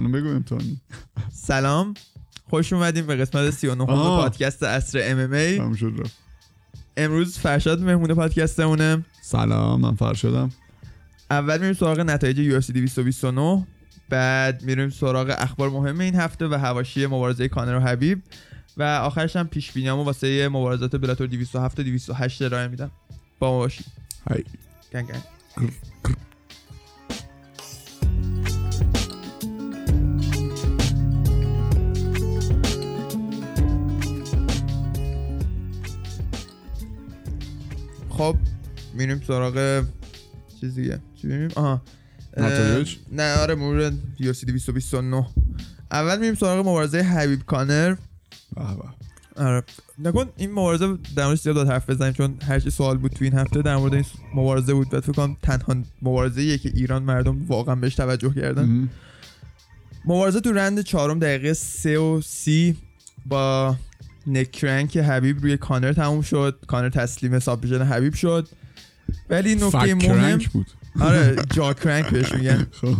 الان بگو امتحانی. سلام. خوش اومدیم به قسمت 39 آه. پادکست عصر MMA. امروز فرشاد مهمون پادکستمونه. سلام من فرشادم. اول میریم سراغ نتایج UFC 229 بعد میریم سراغ اخبار مهم این هفته و حواشی مبارزه کانر و حبیب. و آخرش هم پیش بینیامو واسه مبارزات بلاتور 207 و 208 ارائه میدم. با ما باشید. هی. gang gang. خب میریم سراغ چیز دیگه. چی بریم آها. اه،؟ نه آره مرور یو سی 229 اول میریم سراغ مبارزه حبیب کانر. آره. نکن این مبارزه در موردش زیاد حرف بزنیم چون هر چی سوال بود تو این هفته در مورد این مبارزه بود و فکر کنم تنها مبارزه ایه که ایران مردم واقعا بهش توجه کردن. مبارزه تو رند چهارم دقیقه سه و سی با neck crank حبیب روی کانر تموم شد. کانر تسلیم submission حبیب شد. ولی نکته مهم بود. آره jaw crank بهش میگن. خب.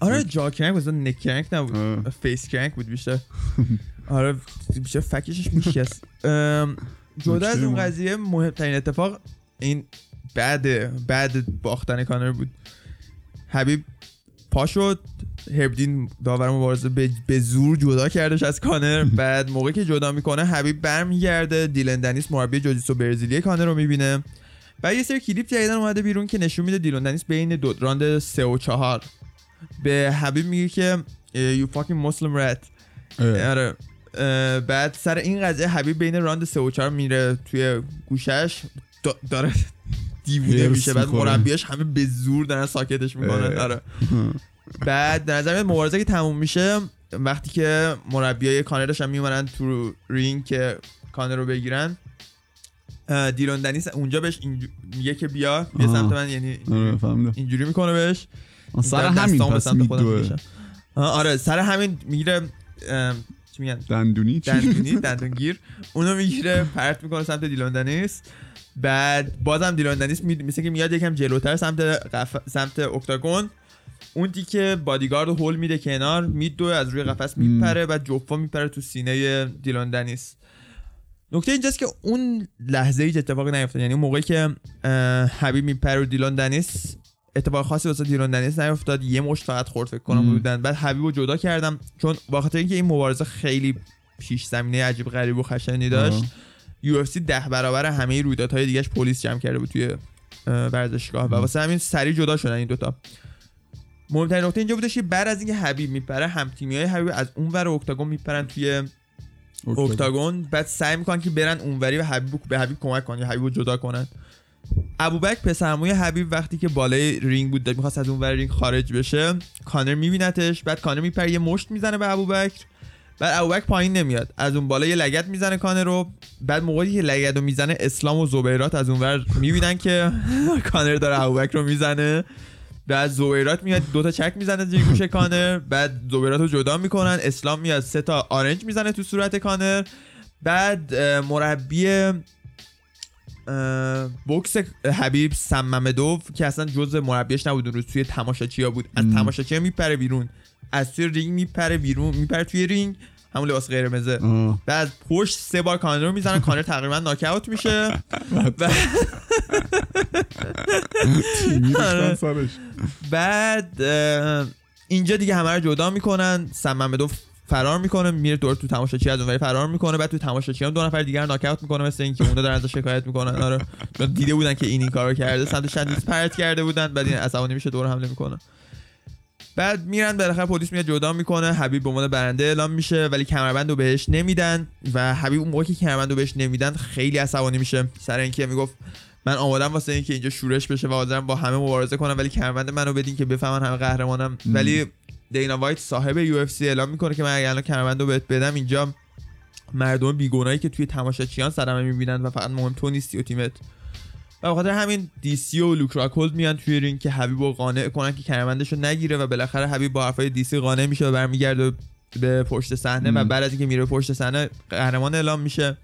آره jaw crank بود neck crank نبود. face crank بود بیشتر. آره بیشتر فکش میشکست ام، جدا از اون. قضیه مهمترین اتفاق این بعد بعد باختن کانر بود. حبیب پا شد. هرب دین داور مبارزه به, زور جدا کردش از کانر. بعد موقعی که جدا می‌کنه حبیب برمیگرده. دیلن دنیس مربی جوجیتسو برزیلی کانر رو می‌بینه. و یه سری کلیپ جدیدا اومده بیرون که نشون میده دیلن دنیس بین دو راند سه و چهار. به حبیب میگه که fucking Muslim rat. اه. آره. بعد سر این قضیه حبیب بین راند سه و چهار میره توی گوشش. دا- داره دیوونه میشه. بعد. مربیاش همه به زور دارن ساکتش می‌کنن. آره. بعد در نظر مبارزه که تموم میشه وقتی که مربیای کانرش هم میومدن تو رینگ که کانر رو بگیرن اه، دیلون دنیس اونجا بهش اینجو- میگه که بیا بیا. سمت من یعنی آره فهمیدم. اینجوری می‌کنه بهش. سر همین پس سمت خودم آره سر همین می‌گیره چی میگن؟ دندونی دندونی دندونگیر. اونو می‌گیره پرت می‌کنه سمت دیلان دنیس. بعد بازم دیلان دنیس می... مثل که میاد یکم جلوتر سمت قف... سمت اکتاگون. اون دیگه بادیگارد هول میده کنار میدو از روی قفس میپره و جفا میپره تو سینه دیلان دنیس. نکته اینجاست که اون لحظه هیچ اتفاقی نیفتاد یعنی اون موقعی که حبیب میپره رو دیلان دنیس اتفاق خاصی واسه دیلان دنیس نیفتاد. یه مشت فقط خورد فکر کنم. بودن. بعد حبیب رو جدا کردم چون با خاطر اینکه این مبارزه خیلی پیش زمینه عجیب غریب و خشنی داشت. UFC ده برابر همه رویدادهای دیگهش پلیس جمع کرده بود توی اه، ورزشگاه. و واسه همین سریع جدا شدن این دوتا. مهمترین نکته اینجا بودش که بعد از اینکه حبیب میپره هم های حبیب از اون ور اکتاگون میپرن توی اکتاگون. بعد سعی می‌کنن که برن اونوری و حبیب به حبیب کمک کنن یا حبیب رو جدا کنن. ابوبکر پسرعموی حبیب وقتی که بالای رینگ بود می‌خواست از اونور رینگ خارج بشه کانر میبینتش. بعد کانر میپره یه مشت می‌زنه به ابوبکر. بعد ابوبکر پایین نمیاد. از اون بالا یه لگت می‌زنه کانر رو. بعد موقعی که لگت رو می‌زنه اسلام و زبیرات از اونور می‌بینن که کانر داره ابوبکر رو می‌زنه. بعد زبیرات میاد دوتا چک می‌زنه زیر گوش کانر. بعد زبیرات رو جدا می‌کنن. اسلام میاد سه تا آرنج می‌زنه تو صورت کانر. بعد مربی بوکس حبیب سممدوف که اصلا جز مربیش نبود اون روز توی تماشاچیا بود. از م. تماشاچیا میپره بیرون. از توی رینگ میپره بیرون میپره توی رینگ. همون لباس قرمزه. از پشت سه بار کانر رو می‌زنن کانر تقریبا ناکاوت میشه. آره. بعد اه، اینجا دیگه همه رو جدا می‌کنن. سممدوف فرار می‌کنه میره دور تو تماشاچی از اونوری فرار می‌کنه. بعد تو تماشاچی هم دو نفر دیگر رو ناکاوت می‌کنه مثل اینکه اونا دارن ازش شکایت می‌کنن. آره. دیده بودن که این این کارو کرده سمتش دنیس پرت کرده بودن. بعد این عصبانی میشه دور حمله می‌کنه. بعد میرن بالاخره پلیس میاد جدا می‌کنه. حبیب به عنوان برنده اعلام میشه ولی کمربند رو بهش نمیدن و حبیب اون موقعی که کمربند رو بهش نمیدن خیلی عصبانی میشه. سر اینکه می‌گفت من آمادم واسه اینکه اینجا شورش بشه و حاضرم با همه مبارزه کنم ولی کمربند منو بدین که بفهمن همه قهرمانم. ولی دینا وایت صاحب UFC اعلام می‌کنه که من اگه الان کمربند رو بهت بدم اینجا مردم بیگناهی که توی تماشاچیان صدمه می‌بینن و فقط مهم تو نیستی و تیمت. و بخاطر همین DC و لوک راکولد میان توی رینگ که حبیب رو قانع کنن که کمربندش رو نگیره و بالاخره حبیب با حرفای DC قانع میشه و برمیگرده به پشت صحنه و. بعد از اینکه میره پشت صحنه قهرمان اعلام میشه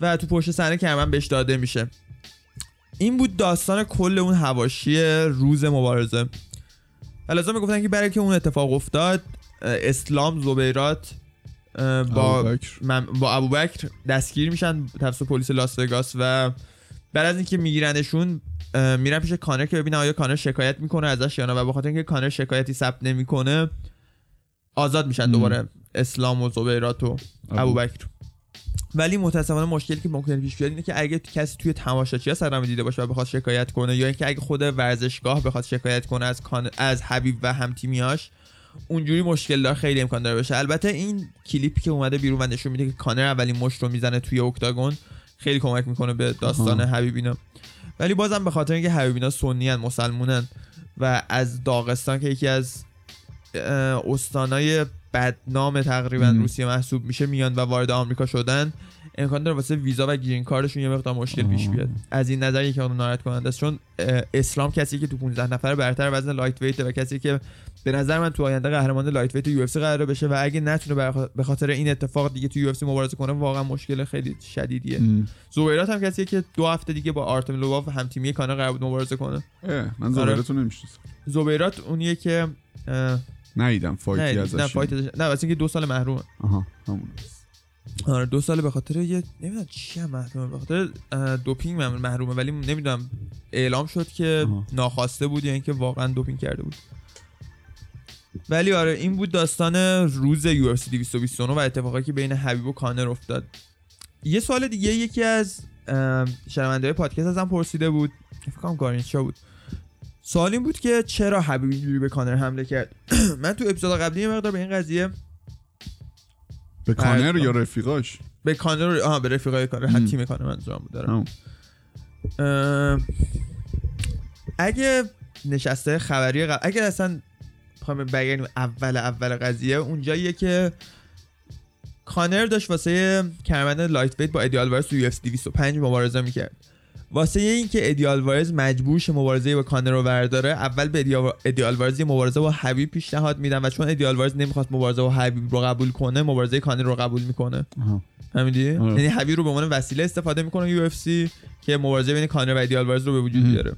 و تو پشت صحنه کمربند بهش داده میشه این بود داستان کل اون حواشی روز مبارزه و لازم می‌گفتن که برای که اون اتفاق افتاد اسلام زبیرات با ابوبکر. با ابوبکر دستگیر میشن توسط پلیس لاس وگاس و بعد از اینکه میگیرنشون میرن پیش کانر که ببینن آیا کانر شکایت می‌کنه ازش یا نه و به خاطر اینکه کانر شکایتی ثبت نمی‌کنه آزاد میشن مم. دوباره اسلام و زبیرات و ابوبکر. ولی متاسفانه مشکلی که ممکنه پیش بیاد اینه که اگه کسی توی تماشاچی صدمه دیده باشه و بخواد شکایت کنه یا اینکه اگه خود ورزشگاه بخواد شکایت کنه از کان... از حبیب و همتیمیاش اونجوری مشکل دار خیلی امکان داره بشه. البته این کلیپی که اومده بیرون و نشون میده که کانر اولین مشت رو می‌زنه توی اکتاگون خیلی کمک می‌کنه به داستان. حبیبینا ولی بازم به خاطر اینکه حبیبینا سنی هن مسلمونن و از داغستان که یکی از استانای بدنام تقریبا. روسیه محسوب میشه میان و وارد آمریکا شدن امکان داره واسه ویزا و گرین کارشون یه مقدار مشکل پیش. بیاد. از این نظر یکی اون ناراحت کننده است. چون اسلام کسی که تو 15 نفر برتر وزن lightweight و کسی که به نظر من تو آینده قهرمان lightweight UFC قراره بشه و اگه نتونه به خاطر این اتفاق دیگه تو UFC مبارزه کنه واقعا مشکل خیلی شدیدیه. زوبیرات هم کسیه که دو هفته دیگه با آرتم لوباف هم تیمی کانر قرار بود مبارزه کنه. من آره. زوبیراتو نمی‌شناسم. زوبیرات اونیه که اه، ندیدم fight ی نه ازش. نه fight ازش- نه واسه اینکه دو سال محرومه. آها همون. آره دو سال به خاطر یه نمی‌دونم چی هم محرومه به خاطر دوپینگ مح- محرومه ولی نمی‌دونم اعلام شد که آها. ناخواسته بود یا اینکه واقعا دوپینگ کرده بود. ولی آره این بود داستان روز یو اف سی 229 و اتفاقی که بین حبیب و کانر افتاد. یه سوال دیگه یکی از شنونده پادکست ازم پرسیده بود. فکر کنم گارینشا بود. سوال این بود که چرا حبیب اینجوری به کانر حمله کرد؟ من تو اپیزود قبلی یه مقدار به این قضیه به کانر. یا رفیقاش؟ به کانر آها به رفیقای کانر. تیم کانر منظورم بود دارم اگه نشسته خبری قبل اگه اصلا بخوایم بگیم اول اول قضیه اونجاییه که کانر داشت واسه کمربند lightweight با ادی آلوارز تو UFC 205 مبارزه می‌کرد. واسه اینکه ادی آلوارز مجبور شه مبارزه با کانر رو برداره اول به ادی آ- ادی آلوارز مبارزه با حبیب پیشنهاد میدن و چون ادی آلوارز نمی‌خواست مبارزه با حبیب رو قبول کنه مبارزه کانر رو قبول می‌کنه. فهمیدی آره. یعنی حبیب رو به عنوان وسیله استفاده می‌کنه UFC که مبارزه بین کانر و ادی آلوارز رو به وجود. بیاره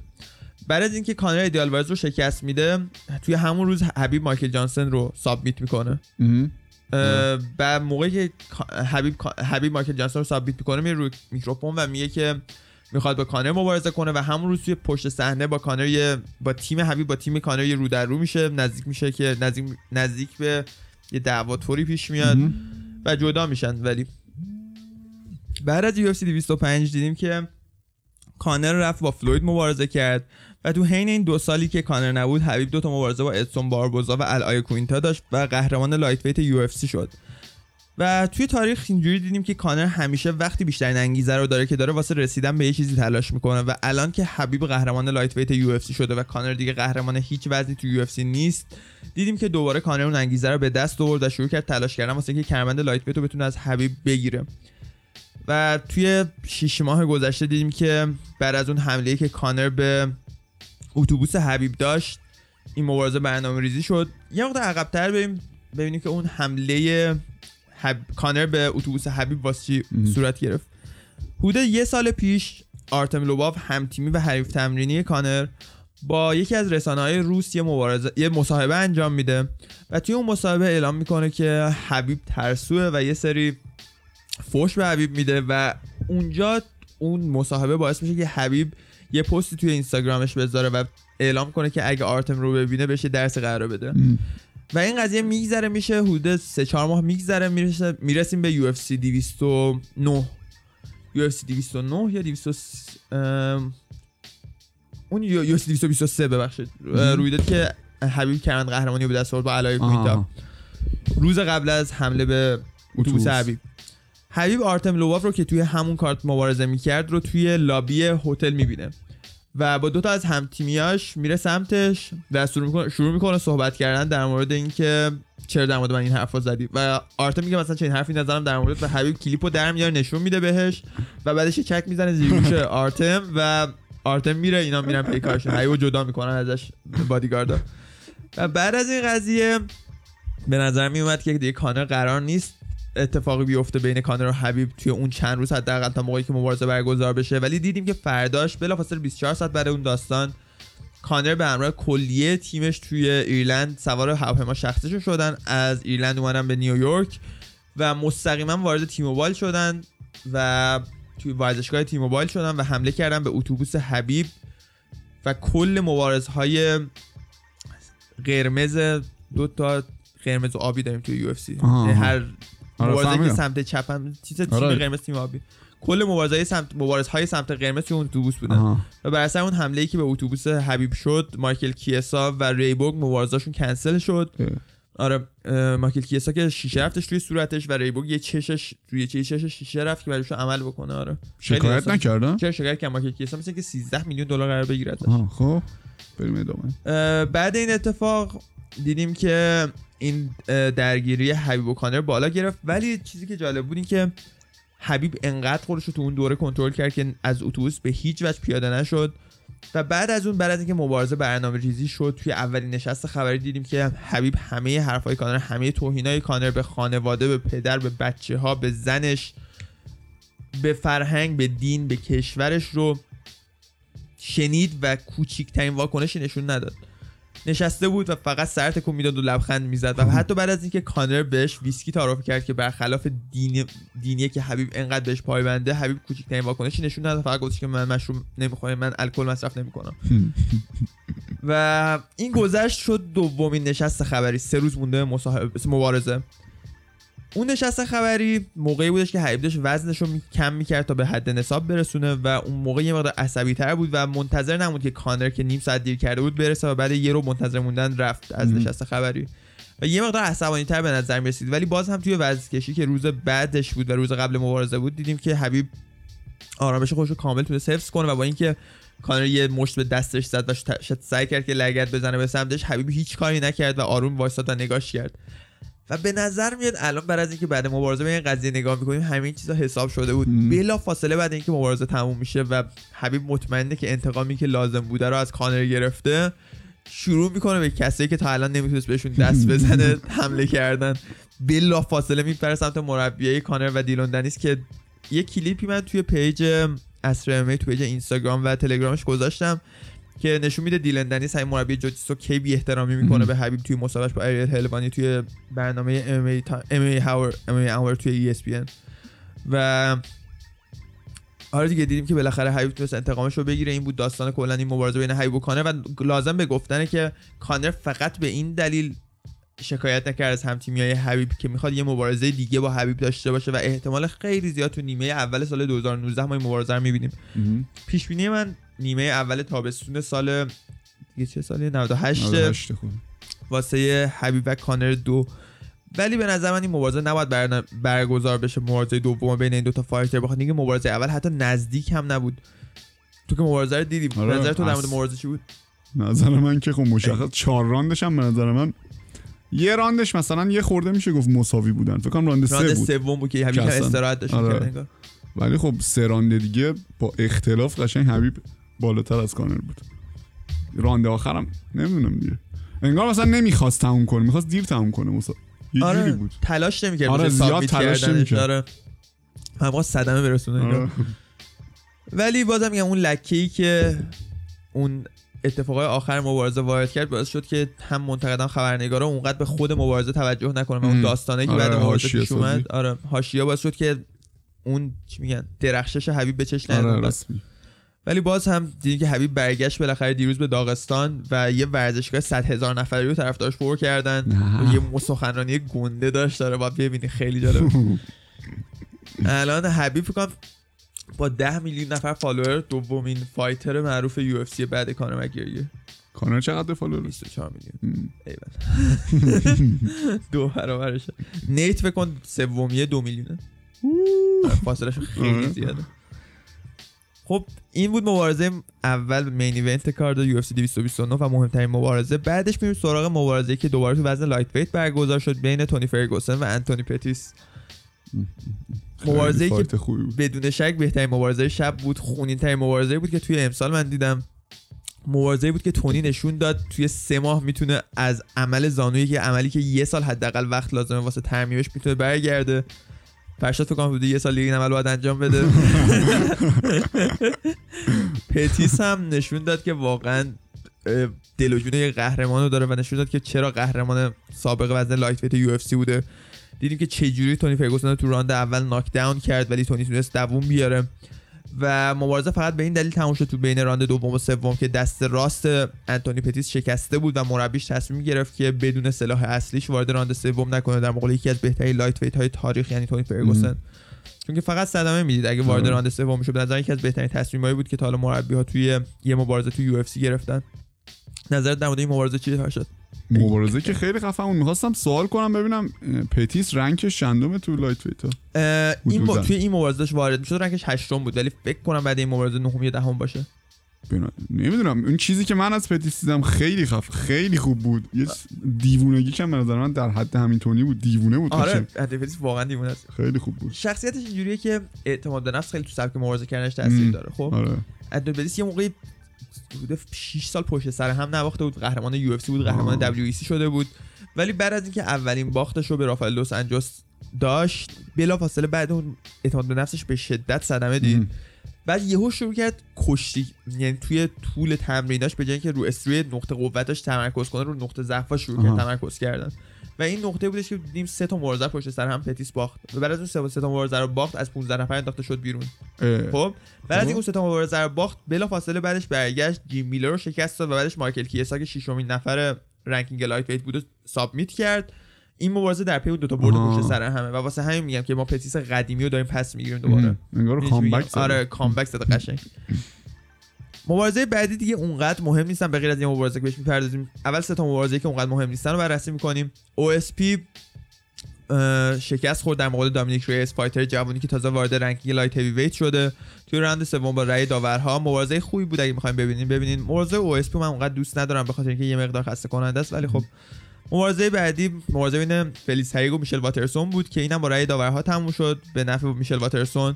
بعد از اینکه کانر ادی آلوارز رو شکست میده توی همون روز حبیب مایکل جانسن رو submit می‌کنه. و موقعی که حبیب حبیب مایکل جانسن رو submit می‌کنه میره روی میکروفون و میگه که می‌خواد با کانر مبارزه کنه و همون روز توی پشت صحنه با کانر یه با تیم حبیب با تیم کانر یه رو در رو میشه. نزدیک میشه که نزدیک نزدیک به یه دعوا طوری پیش میاد. و جدا میشن. ولی بعد از UFC 205 دیدیم که کانر رفت با فلوید مبارزه کرد و تو حین این دو سالی که کانر نبود حبیب دو تا مبارزه با ادسون باربوزا و ال آیکوینتا داشت و قهرمان lightweight UFC شد. و توی تاریخ اینجوری دیدیم که کانر همیشه وقتی بیشترین انگیزه رو داره که داره واسه رسیدن به یه چیزی تلاش می‌کنه و الان که حبیب قهرمان lightweight UFC شده و کانر دیگه قهرمان هیچ وزنی تو UFC نیست دیدیم که دوباره کانر اون انگیزه رو به دست آورد و شروع کرد تلاش کردن واسه اینکه کمربند lightweight رو بتونه از حبیب بگیره. و توی شیش ماه گذشته دیدیم که بعد از اون حمله که کانر به اتوبوس حبیب داشت این مبارزه برنامه ریزی شد. یه مقدار عقبتر بریم ببینیم که اون حمله حب... کانر به اتوبوس حبیب واسه چی مهم. صورت گرفت حدود یه سال پیش آرتم لوباف همتیمی و حریف تمرینی کانر با یکی از رسانه های روس یه مبارزه یه مصاحبه انجام میده و توی اون مصاحبه اعلام می‌کنه که حبیب ترسوه و یه سری فوش به حبیب میده و اونجا اون مصاحبه باعث میشه که حبیب یه پستی توی اینستاگرامش بذاره و اعلام کنه که اگه آرتم رو ببینه بهش درس قرار بده. و این قضیه میگذره میشه حدود 3 4 ماه میگذره می‌رسه می‌رسیم به UFC 209 UFC 209 یا 200 ام، اون یو- UFC 223 ببخشید مهم. روی داد که حبیب کرند قهرمانی رو به دست آورد با علای کوینتا آها. روز قبل از حمله به اتوبوس اتوبوس. حبیب حبیب آرتم لوواف رو که توی همون کارت مبارزه می‌کرد رو توی لابی هتل می‌بینه و با دوتا از همتیمیاش میره سمتش و شروع می‌کنه, صحبت کردن در مورد اینکه چرا در مورد من این حرفا زدی. و آرتم میگه مثلا چنین حرفی نزنم در مورد و حبیب کلیپو در میاره نشون میده بهش و بعدش چک می‌زنه زیر آرتم و آرتم میره اینا میرن پی کارشون حبیبو جدا می‌کنن ازش بادیگاردا و بعد از این قضیه به نظر می اومد که دیگه کانر قرار نیست. اتفاقی بیفته بین کانر و حبیب توی اون چند روز حداقل تا موقعی که مبارزه برگزار بشه. ولی دیدیم که فرداش بلافاصله 24 ساعت بعد اون داستان کانر به همراه کلیه تیمش توی ایرلند سوار هواپیما شخصیشون شدن. از ایرلند اومدن به نیویورک و مستقیما وارد تیم موبایل شدن و توی ورزشگاه تیم موبایل شدن و حمله کردن به اتوبوس حبیب و کل مبارزهای قرمز دو تا قرمز و آبی داریم توی سی. آها. هر مبارزه که. سمت چپ هم تیم آره. قرمز تیم آبی. کل مبارزهای سمت مبارزهای سمت قرمز توی اون اتوبوس بودن. و بر اثر اون حمله ای که به اتوبوس حبیب شد مایکل کیسا و ریبوگ مبارزاشون کنسل شد. اه. آره مایکل کیسا که شیشه رفتش توی صورتش و ریبوگ یه چشش توی چشش شیشه رفت که برایشون عمل بکنه. آره. شکایت نکردن؟ چرا شکایت کرد؟ مایکل کیسا مثل که 13 میلیون دلار قرار بگیره خب بریم ادامه. بعد این اتفاق دیدیم که این درگیری حبیب و کانر بالا گرفت. ولی چیزی که جالب بود این که حبیب انقدر خودش رو تو اون دوره کنترل کرد که از اتوبوس به هیچ وجه پیاده نشد. و بعد از اون بعد از اینکه مبارزه برنامه ریزی شد توی اولین نشست خبری دیدیم که حبیب همه حرفای کانر همه توهینای کانر به خانواده به پدر به بچه ها به زنش به فرهنگ به دین به کشورش رو شنید و کوچیکترین واکنشی نشون نداد. نشسته بود و فقط سر تکون می‌داد و لبخند می‌زد. و حتی بعد از اینکه کانر بهش ویسکی تعارف کرد که برخلاف دین دینیه که حبیب انقدر بهش پایبنده حبیب کوچیکترین واکنشی نشون نداد. فقط گفتش که من مشروب نمی‌خورم من الکل مصرف نمی‌کنم. و این گذشت شد دومین نشست خبری. سه روز مونده مصاحبه مبارزه. اون نشست خبری موقعی بودش که حبیب داشت وزنش رو کم می‌کرد تا به حد نصاب برسونه و اون موقع یه مقدار عصبی تر بود و منتظر نمود که کانر که نیم ساعت دیر کرده بود برسه و بعد یه رو منتظر موندن رفت از. نشست خبری. و یه مقدار عصبانی تر به نظر می رسید ولی باز هم توی وزنکشی که روز بعدش بود و روز قبل مبارزه بود دیدیم که حبیب آرامش خودش رو کامل تونست حفظ کنه و با اینکه کانر یه مشت به دستش زد و سعی کرد که لگد بزنه به سمتش حبیب هیچ کاری نکرد و آروم وایساد و نگاش کرد. و به نظر میاد الان بعد از اینکه بعد مبارزه به این قضیه نگاه می‌کنیم همین چیزا حساب شده بود. بلا فاصله بعد اینکه مبارزه تموم میشه و حبیب مطمئنه که انتقامی که لازم بوده رو از کانر گرفته شروع می‌کنه به کسایی که تا الان نمی‌تونست بهشون دست بزنه حمله کردن. بلا فاصله میپره سمت مربیای کانر و دیلون دنیس که یه کلیپی من توی page عصر توی page اینستاگرام و تلگرامش گذاشتم. که نشون میده دیلن دنیس همین مربی جوجیتسو که بی احترامی می‌کنه. به حبیب توی مصاحبهش با اریل هلوانی توی برنامه ام ای ام ای هاور ام ای هاور توی ESPN و آره دیگه دیدیم که بالاخره حبیب تونست انتقامش رو بگیره این بود داستان کلا این مبارزه بین حبیب و کانر و لازم به گفتنه که کانر فقط به این دلیل شکایت نکرد از همتیمی های حبیب که می‌خواد یه مبارزه دیگه با حبیب داشته باشه و احتمال خیلی زیاد تو نیمه اول سال 2019 ما این مبارزه رو می‌بینیم. پیش بینی من نیمه اول تابستون سال دیگه چه سالی 98 98 خود واسه حبیب و کانر دو. ولی به نظر من این مبارزه نباید برن- برگزار بشه مبارزه دوم بین این دو تا fighter بخاطر اینکه مبارزه اول حتی نزدیک هم نبود. تو که مبارزه رو دیدی؟ آره، نظر تو در مورد مبارزه چی بود؟ نظر من که خب مشخص چهار راندش هم به نظر من یه راندش مثلا یه خورده میشه گفت مساوی بودن. فکر کنم راند سه راند بود. سوم بود که حبیب استراحت داشت. آره. ولی خب سه راند دیگه با اختلاف قشنگ حبیب بالاتر از کانر بود راند آخرم نمی‌دونم دیگه انگار مثلا نمی‌خواست تموم کنه می‌خواست دیر تموم کنه مثلا یه جوری آره بود تلاش نمی‌کرد آره، زیاد تلاش. نمی‌کرد. آره هم صدمه برسونه. آره. ولی بازم میگم اون لکه ای که اون اتفاقای آخر مبارزه وارد کرد باعث شد که هم منتقدان خبرنگارا اونقدر به خود مبارزه توجه نکنن و اون ام. داستانه که آره، بعد مبارزه پیش. اومد آره حاشیه باعث شد که اون چی میگن درخشش حبیب به چش آره ولی باز هم دیدیم که حبیب برگشت بالاخره دیروز به داغستان و یه ورزشگاه 100 هزار نفری رو طرفدارش پر کردن. و یه سخنرانی گنده داشت داره. باید ببینی خیلی جالب الان حبیب فکر با 10 میلیون نفر follower دومین fighter معروف UFC بعد کانر مک گرگوره کانر چقدر follower؟ 24 میلیون. ایول. دو برابرشه. نیت فکر کن سومیه دو میلیونه. فاصله خیلی آره. زیاده. خب این بود مبارزه اول main event card UFC 229 و مهمترین مبارزه. بعدش میریم سراغ مبارزه که دوباره تو وزن lightweight برگزار شد بین تونی فرگوسن و انتونی پتیس. مبارزه‌ای خیلی که بدون شک بهترین مبارزه شب بود خونین ترین مبارزه بود که توی امسال من دیدم. مبارزه بود که تونی نشون داد توی سه ماه می‌تونه از عمل زانویی که عملی که یه سال حداقل وقت لازمه واسه ترمیمش می‌تونه برگرده. فرشاد فکر کنم یه سال دیگه این عمل باید انجام بده. پتیس هم نشون داد که واقعا دل یه قهرمان رو داره و نشون داد که چرا قهرمان سابق وزن lightweight UFC بوده. دیدیم که چجوری تونی فرگوسن تو راند اول knockdown کرد ولی تونی تونست دووم بیاره. و مبارزه فقط به این دلیل تموم شد تو بین راند دوم و سوم که دست راست انتونی پتیس شکسته بود و مربیش تصمیم گرفت که بدون سلاح اصلیش وارد راند سوم نکنه در مقابل یکی از بهترین lightweight های تاریخ یعنی تونی فرگوسن. چون که فقط صدمه می‌دید اگه وارد آره. راند سوم می‌شد به نظر یکی از بهترین تصمیمایی بود که تا حالا مربی ها توی یه مبارزه تو UFC گرفتن. نظرت در مورد این مبارزه چی شد؟ مبارزه که خیلی خفن بود می‌خواستم سوال کنم ببینم پتیس rank ش چندمه تو lightweight ها اه، این. حدوداً. توی این مبارزه وارد می‌شد rank ش هشتم بود. ولی فکر کنم بعد این مبارزه نهم یا دهم باشه. نمی‌دونم. اون چیزی که من از پتیس دیدم خیلی خف خیلی خوب بود. یه دیوونگی که نظر من در حد همین تونی بود. دیوونه بود. آره. پتیس واقعا دیوونه است. خیلی خوب بود. شخصیتش اینجوریه که اعتماد به نفس خیلی تو سبک مبارزه کردنش تاثیر. داره خب؟ آره. یه موقعی حدود 6 سال پشت سر هم نباخته بود قهرمان UFC بود قهرمان. WEC شده بود ولی بعد از اینکه اولین باختش رو به رافائل دوس آنجوس داشت بلافاصله بعد اون اعتماد به نفسش به شدت صدمه دید. بعد یهو شروع کرد کشتی یعنی توی طول تمریناش به جای اینکه رو strike نقطه قوتش تمرکز کنه رو نقطه ضعفش شروع کرد. تمرکز کردن و این نقطه بودش که دیدیم سه تا مبارزه پشت سر هم پتیس باخت و بعد از اون سه تا مبارزه رو باخت از 15 نفر انداخته شد بیرون. خب بعد از خب. این اون سه تا مبارزه رو باخت بلا فاصله بعدش برگشت جیم میلر رو شکست داد و بعدش مایکل کیسا که ششمین نفر ranking lightweight بود و submit کرد این مبارزه در پی اون دو تا برد. پشت سر هم و واسه همین میگم که ما پتیس قدیمی رو داریم پس می‌گیریم دوباره. انگار comeback. آره comeback زده قشنگ مبارزه بعدی دیگه اونقدر مهم نیستن. به غیر از این مبارزه که بهش می‌پردازیم. اول سه تا مبارزه که اونقدر مهم نیستن رو بررسی می‌کنیم. اه، شکست خورد در مقابل دامینیک ریس fighter جوانی که تازه وارد ranking light heavyweight شده. توی راند سوم با رأی داورها. مبارزه خوبی بود اگه می‌خوایم ببینیم. ببینین مبارزه OSP من اونقدر دوست ندارم به خاطر اینکه یه مقدار خسته کننده است ولی خب مبارزه بعدی مبارزه بین فلیس هریگ و میشل واترسون بود که اینم با رأی داورها تموم شد. به نفع میشل واترسون.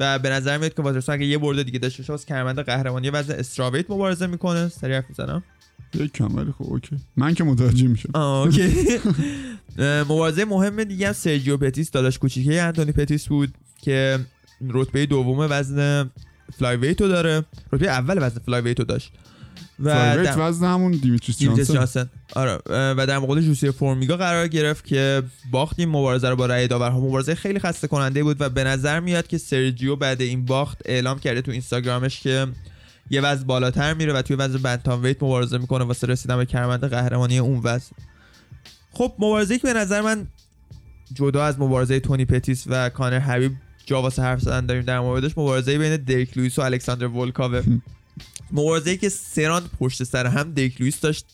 و به نظر میاد که واترسون اگه یه برد دیگه داشته باشه واسه کمربند قهرمانی وزن strawweight مبارزه می‌کنه. سریع حرف می‌زنم. یک کم ولی خب OK. من که متوجه میشم. OK. مبارزه مهم دیگه هم سرجیو پتیس داداش کوچیکه انتونی پتیس بود که رتبه دوم وزن flyweight و داره. رتبه اول وزن flyweight و داشت. و در- وزن همون دیمیتریس جانسن. جانسن. آره و در مقابل جوسی فورمیگا قرار گرفت که باخت این مبارزه رو با رأی داورها. مبارزه خیلی خسته کننده بود و به نظر میاد که سرجیو بعد این باخت اعلام کرده تو اینستاگرامش که یه وزن بالاتر میره و توی وزن bantamweight مبارزه می‌کنه واسه رسیدن به کمربند قهرمانی اون وزن خب مبارزه که به نظر من جدا از مبارزه تونی پتیس و کانر حبیب جا واسه حرف زدن داریم در موردش مبارزه بین دریک لوئیس و الکساندر ولکاوه. مبارزه که سه راند پشت سر هم دریک لوئیس داشت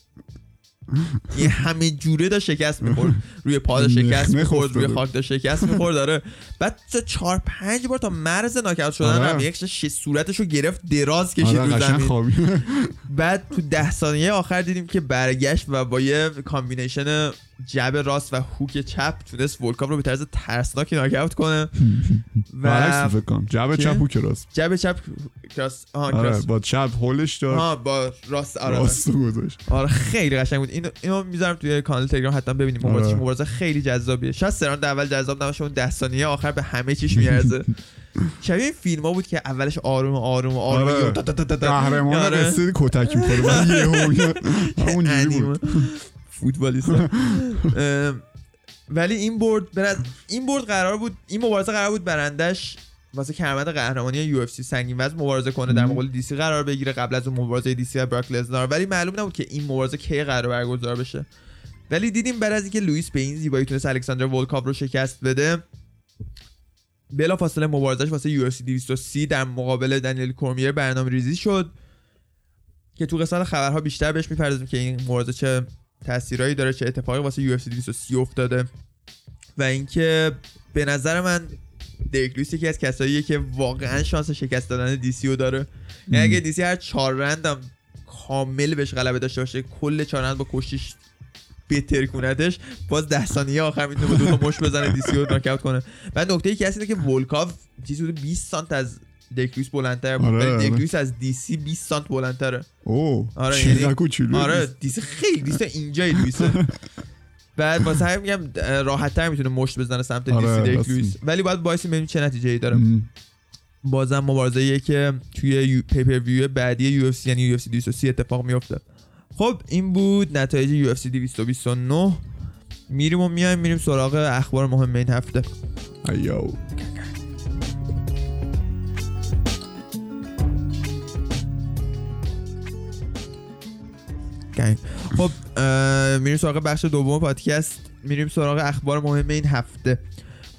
یه همه جوره داشت شکست می‌خورد روی پا داشت شکست می‌خورد. روی خاک داشت شکست می‌خورد داره بعد تا چهار پنج بار تا مرز ناکاوت شدن آره. هم یک صورتش رو گرفت دراز کشید آره رو زمین بعد تو ده ثانیه آخر دیدیم که برگشت و با یه combination jab راست و hook چپ تونست ولکاو رو به طرز ترسناکی ناکاوت کنه. و jab؟ چپ و cross jab چپ cross آره با چپ هولش داد آها با راست آره. راست گذاشت. آره خیلی قشنگ بود. اینو اینو می‌ذارم توی کانال تلگرام حتما ببینیم مبارزه آره. مبارزه خیلی جذابیه. شاید سه راند اول جذاب نباشه اون 10 ثانیه آخر به همه چیش میارزه. شبیه این فیلم ها بود که اولش آروم آروم آروم. آره. قهرمان. قصه کتک می‌خوره. بعد یهو انیمه. بود. فوتبالیست ولی این برد نظر- این برد قرار بود این مبارزه قرار بود برندش واسه کمربند قهرمانی UFC سنگین وزن مبارزه کنه در. مقابل DC قرار بگیره قبل از اون مبارزه DC و براک لزنار ولی معلوم نبود که این مبارزه کی قرار برگزار بشه. ولی دیدیم بعد از اینکه لوئیس به این زیبایی تونست الکساندر ولکاو رو شکست بده بلا فاصله مبارزش واسه UFC 230 در مقابل دنیل کورمیر برنامه ریزی شد که تو قسمت خبرها بیشتر بهش می‌پردازیم که این مبارزه چه تاثیرایی داره چه اتفاقی واسه UFC 230 افتاده. و اینکه به نظر من دریک لوئیس یکی از کساییه که واقعا شانس شکست دادن DC رو داره. یعنی اگه DC هر چهار راندم کامل بهش غلبه داشته باشه کل چهار راند با کشتیش بترکونتش باز ده ثانیه آخر می‌تونه با دو تا مشت بزنه DC رو ناکاوت کنه. بعد نکته ای که هست اینه که ولکاو چیزی حدود 20 سانت از دریک لوئیس بلندتر بود آره، ولی آره. از DC 20 سانت بلندتره. اوه آره، یعنی- کوچولو آره دیسه خیلی دیسه اینجای لوئیسه بعد واسه همین میگم راحت تر می‌تونه مشت بزنه سمت آره، DC لوئیس ولی باید باعث ببینیم چه نتیجه ای داره. بازم مبارزه که توی یو... پیپر ویو بعدی یو اف سی یعنی یو اف سی 230 اتفاق میفته خب این بود نتایج UFC 229 میریم و میایم میریم سراغ اخبار مهم این هفته. ایو. گنگ. خب میریم سراغ بخش دوم پادکست. میریم سراغ اخبار مهم این هفته.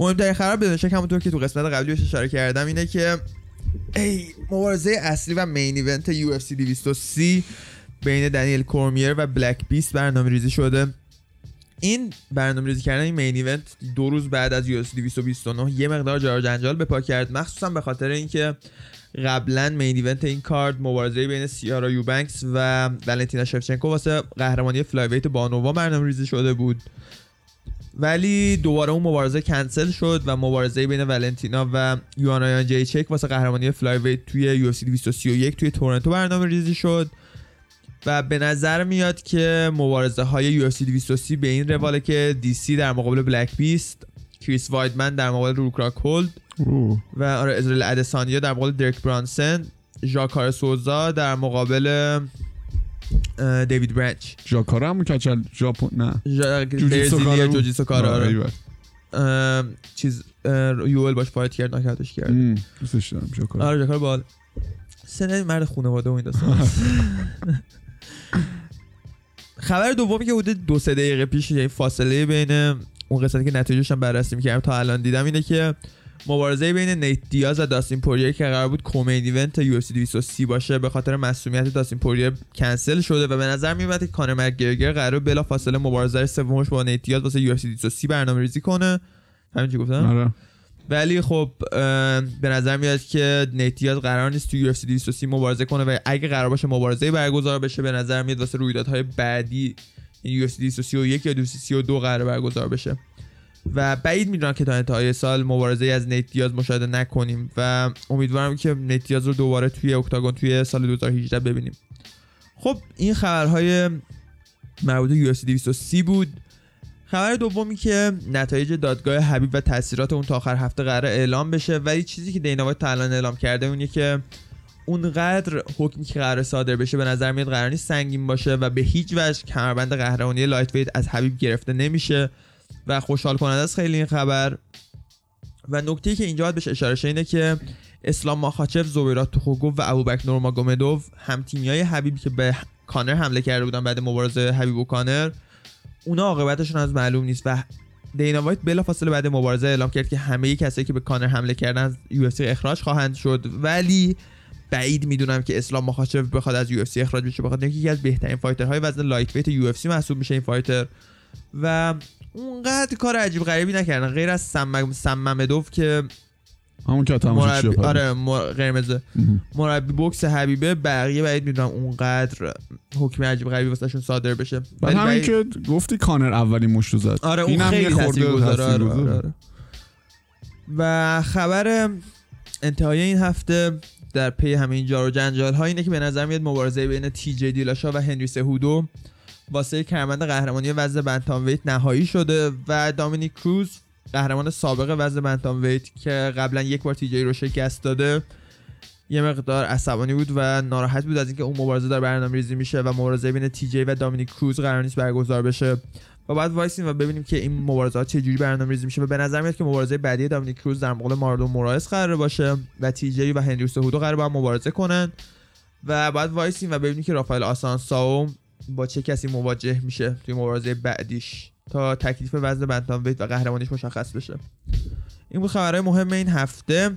مهمترین خبر بدون شک همونطور که تو قسمت قبلی اشاره کردم اینه که ای مبارزه اصلی و main event UFC 230 بین دنیل کورمیر و Black Beast برنامه ریزی شده. این برنامه ریزی کردن این main event دو روز بعد از UFC 229 یه مقدار جار جنجال به پا کرد. مخصوصا به خاطر اینکه قبلا main event این کارد مبارزه بین سیارا یوبنکس و ولنتینا شفچنکو واسه قهرمانی flyweight بانووا برنامه ریزی شده بود. ولی دوباره اون مبارزه کنسل شد و مبارزه بین ولنتینا و یوانا یانجیچک واسه قهرمانی flyweight توی UFC 231 توی تورنتو برنامه ریزی شد. و به نظر میاد که مبارزه های UFC 230 به این رواله که DC در مقابل بلک بیست کریس وایدمن در مقابل روکراک هولد. و آره ازرائیل ادسانیا در مقابل درک برانسن ژاکار سوزا در مقابل دیوید برنچ. ژاکارا هم کچل ژاپن نه. جوجیتسو. جوجیتسو کارا آره، آره. اه، چیز یوئل باش فایت کرد ناکاتش کرد. دوستش دارم ژاکارا. آره ژاکار بال سنه مرد خانواده و این داستان. خبر دومی که حدود دو سه دقیقه پیش یعنی فاصله بین اون قسمتی که نتیجهش هم بررسی می‌کردم تا الان دیدم اینه که مبارزه بین نیت دیاز و داستین پوریر که قرار بود co-main event UFC 230 باشه به خاطر مصدومیت داستین پوریر کنسل شده و به نظر میاد که کانر مکگرگر قرار بلا فاصله مبارزه سومش با نیت دیاز واسه UFC 230 برنامه ریزی کنه. همین چی گفتم؟ آره. ولی خب به نظر میاد که نیتیاز قرار نیست تو UFC 230 مبارزه کنه و اگه قرار باشه مبارزه برگزار بشه به نظر میاد واسه رویدادهای بعدی یعنی UFC 231 یا 232 قرار برگزار بشه. و بعید می‌دونم که تا انتهای سال مبارزه از نیتیاز مشاهده نکنیم و امیدوارم که نیتیاز رو دوباره توی اکتاگون توی سال 2018 ببینیم. خب این خبرهای مربوط به UFC 230 بود. خبر دومی که نتایج دادگاه حبیب و تاثیرات اون تا آخر هفته قرار اعلام بشه. ولی چیزی که دینا تا الان اعلام کرده اونیه که اونقدر حکمی که قرار صادر بشه به نظر میاد قرار نیست سنگین باشه و به هیچ وجه کمربند قهرمانی لایت ویت از حبیب گرفته نمیشه و خوشحال کننده است خیلی این خبر. و نکته که اینجا باید بهش اشاره شه اینه که اسلام ماخاچف زویرات توخوگوف و ابوبکر نورماگومدوف هم تیمیای حبیب که به کانر حمله کرده بودن بعد مبارزه حبیب و کانر اونا عاقبتشون از معلوم نیست و دینا وایت بلافاصله بعد مبارزه اعلام کرد که همه کسایی که به کانر حمله کردن از UFC اخراج خواهند شد. ولی بعید می‌دونم که اسلام مخاچف بخواد از UFC اخراج بشه اینکه یکی از بهترین fighter های وزن lightweight UFC محسوب میشه این fighter. و اونقدر کار عجیب غریبی نکردن غیر از سم سممدوف که همون که مربی آره مر... قرمز. مربی بوکس حبیبه بقیه بعید می‌دونم اونقدر حکم عجیب غریبی واسهشون صادر بشه. بعد ولی همین که گفتی کانر اولین مشت رو زد. آره اون اینم خیلی تاثیرگذاره آره،. آره، آره. و خبر انتهای این هفته در پی همین جار و جنجال ها اینه که به نظر میاد مبارزه بین تی جی دیلاشا و هنری سهودو واسه کرمند قهرمانی وزن بنتام ویت نهایی شده و دامینیک کروز قهرمان سابق وزن بنتام ویت که قبلا یک بار تی جی رو شکست داده یه مقدار عصبانی بود و ناراحت بود از اینکه اون مبارزه در برنامه ریزی میشه و مبارزه بین TJ و دامینیک کروز قرار نیست برگزار بشه. و بعد وایسیم و ببینیم که این مبارزه ها چه جوری برنامه ریزی میشه و به نظر میاد که مبارزه بعدی دامینیک کروز در مقابل مارلون مورایس قرار باشه و TJ و هنری سهودو قرار با هم مبارزه کنن. و بعد وایسیم و ببینیم که رافائل آسانساو با چه کسی مواجه میشه توی مبارزه بعدیش تا تکلیف وزن bantamweight و قهرمانیش مشخص بشه. این بود خبرهای مهم این هفته.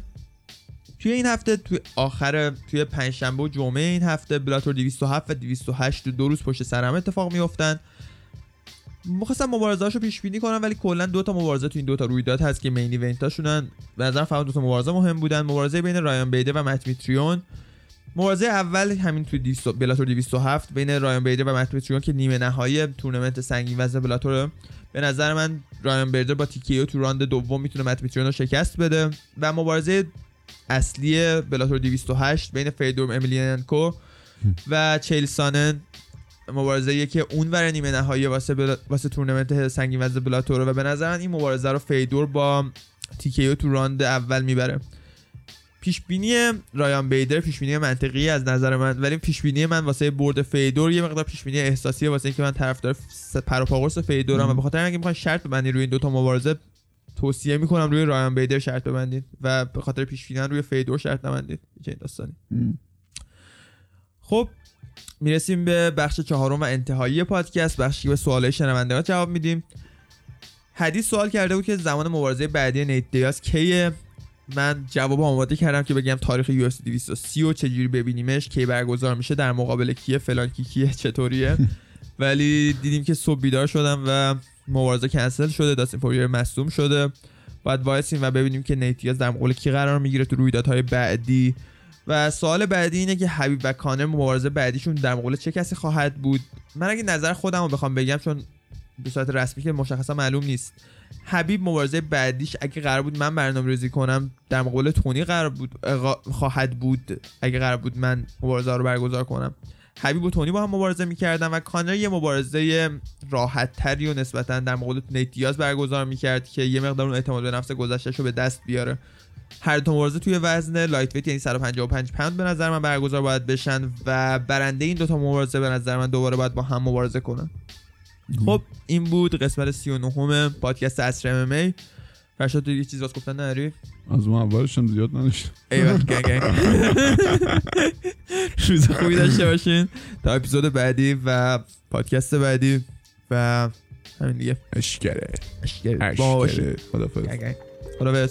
توی این هفته توی آخر توی پنجشنبه و جمعه این هفته بلاتور 207 و 208 تو دو روز پشت سر هم اتفاق میافتن. مخواستم مبارزهاشو پیش بینی کنم ولی کلا دو تا مبارزه تو این دو تا رویداد هست که مین ایونتاشونن به نظرم فقط دو تا مبارزه مهم بودن. مبارزه بین رایان بیده و مت میتریون. مبارزه اول همین تو 200 بلاتور 207 بین رایان بیده و مت میتریون که نیمه نهایی تورنمنت سنگین وزن بلاتور. به نظر من رایان بیدر با TKO تو راند دوم می‌تونه مت میتریون رو شکست بده. و مبارزه اصلی Bellator 208 بین فیدور امیلیانکو و چیل سانن مبارزه که اون ور نیمه نهایی واسه بلا... واسه تورنمنت سنگین وزن Bellator و به نظر من این مبارزه رو فیدور با TKO تو راند اول می‌بره. پیش بینی رایان بیدر پیش بینی منطقی از نظر من ولی پیش بینی من واسه برد فیدور یه مقدار پیش بینی احساسیه واسه اینکه من طرفدار س- پر و پا قرص فیدورم و به خاطر اینکه می‌خوان شرط ببندین روی این دوتا مبارزه توصیه می‌کنم روی رایان بیدر شرط ببندید و به خاطر پیش بینی روی فیدور شرط نبندید چه داستانی. خب می‌رسیم به بخش چهارم و انتهایی پادکست. بخشی که به سوالای شنوندگان جواب میدیم. حدیث سوال کرده بود که زمان مبارزه بعدی نیت دیاز کیه؟ من جواب آماده کردم که بگم تاریخ UFC 230 و چجوری ببینیمش کی برگزار میشه در مقابل کیه فلان کی کیه چطوریه. ولی دیدیم که صبح بیدار شدم و مبارزه کنسل شده داستین پوریر مصدوم شده. باید وایسیم و ببینیم که نیت دیاز در مقابل کی قرار می‌گیره تو رویدادهای بعدی. و سوال بعدی اینه که حبیب و کانر مبارزه بعدیشون در مقابل چه کسی خواهد بود؟ من اگه نظر خودم رو بخوام بگم چون به صورت رسمی که مشخصا معلوم نیست. حبیب مبارزه بعدیش اگه قرار بود من برنامه ریزی کنم در مقابل تونی قرار بود خواهد بود اگه قرار بود من مبارزه رو برگزار کنم. حبیب و تونی با هم مبارزه می‌کردن و کانر یه مبارزه راحت تری و نسبتا در مقابل نیت دیاز برگزار می‌کرد که یه مقدار اون اعتماد به نفس گذشتهش رو به دست بیاره. هر دو مبارزه توی وزن lightweight یعنی 155 پوند به نظر من برگزار باید بشن و برنده این دوتا مبارزه به نظر من دوباره باید با هم مبارزه کنن. خب این بود قسمت 39 پادکست عصر MMA فرشاد تو یه چیز واسه گفتن نداری؟ از ما اولش هم زیاد نداشتم. ایوان گنگ گنگ روز خوبی داشته باشین. تا اپیزود بعدی و پادکست بعدی و همین دیگه. اشکره. اشکره. خدافظ گنگ گنگ خدا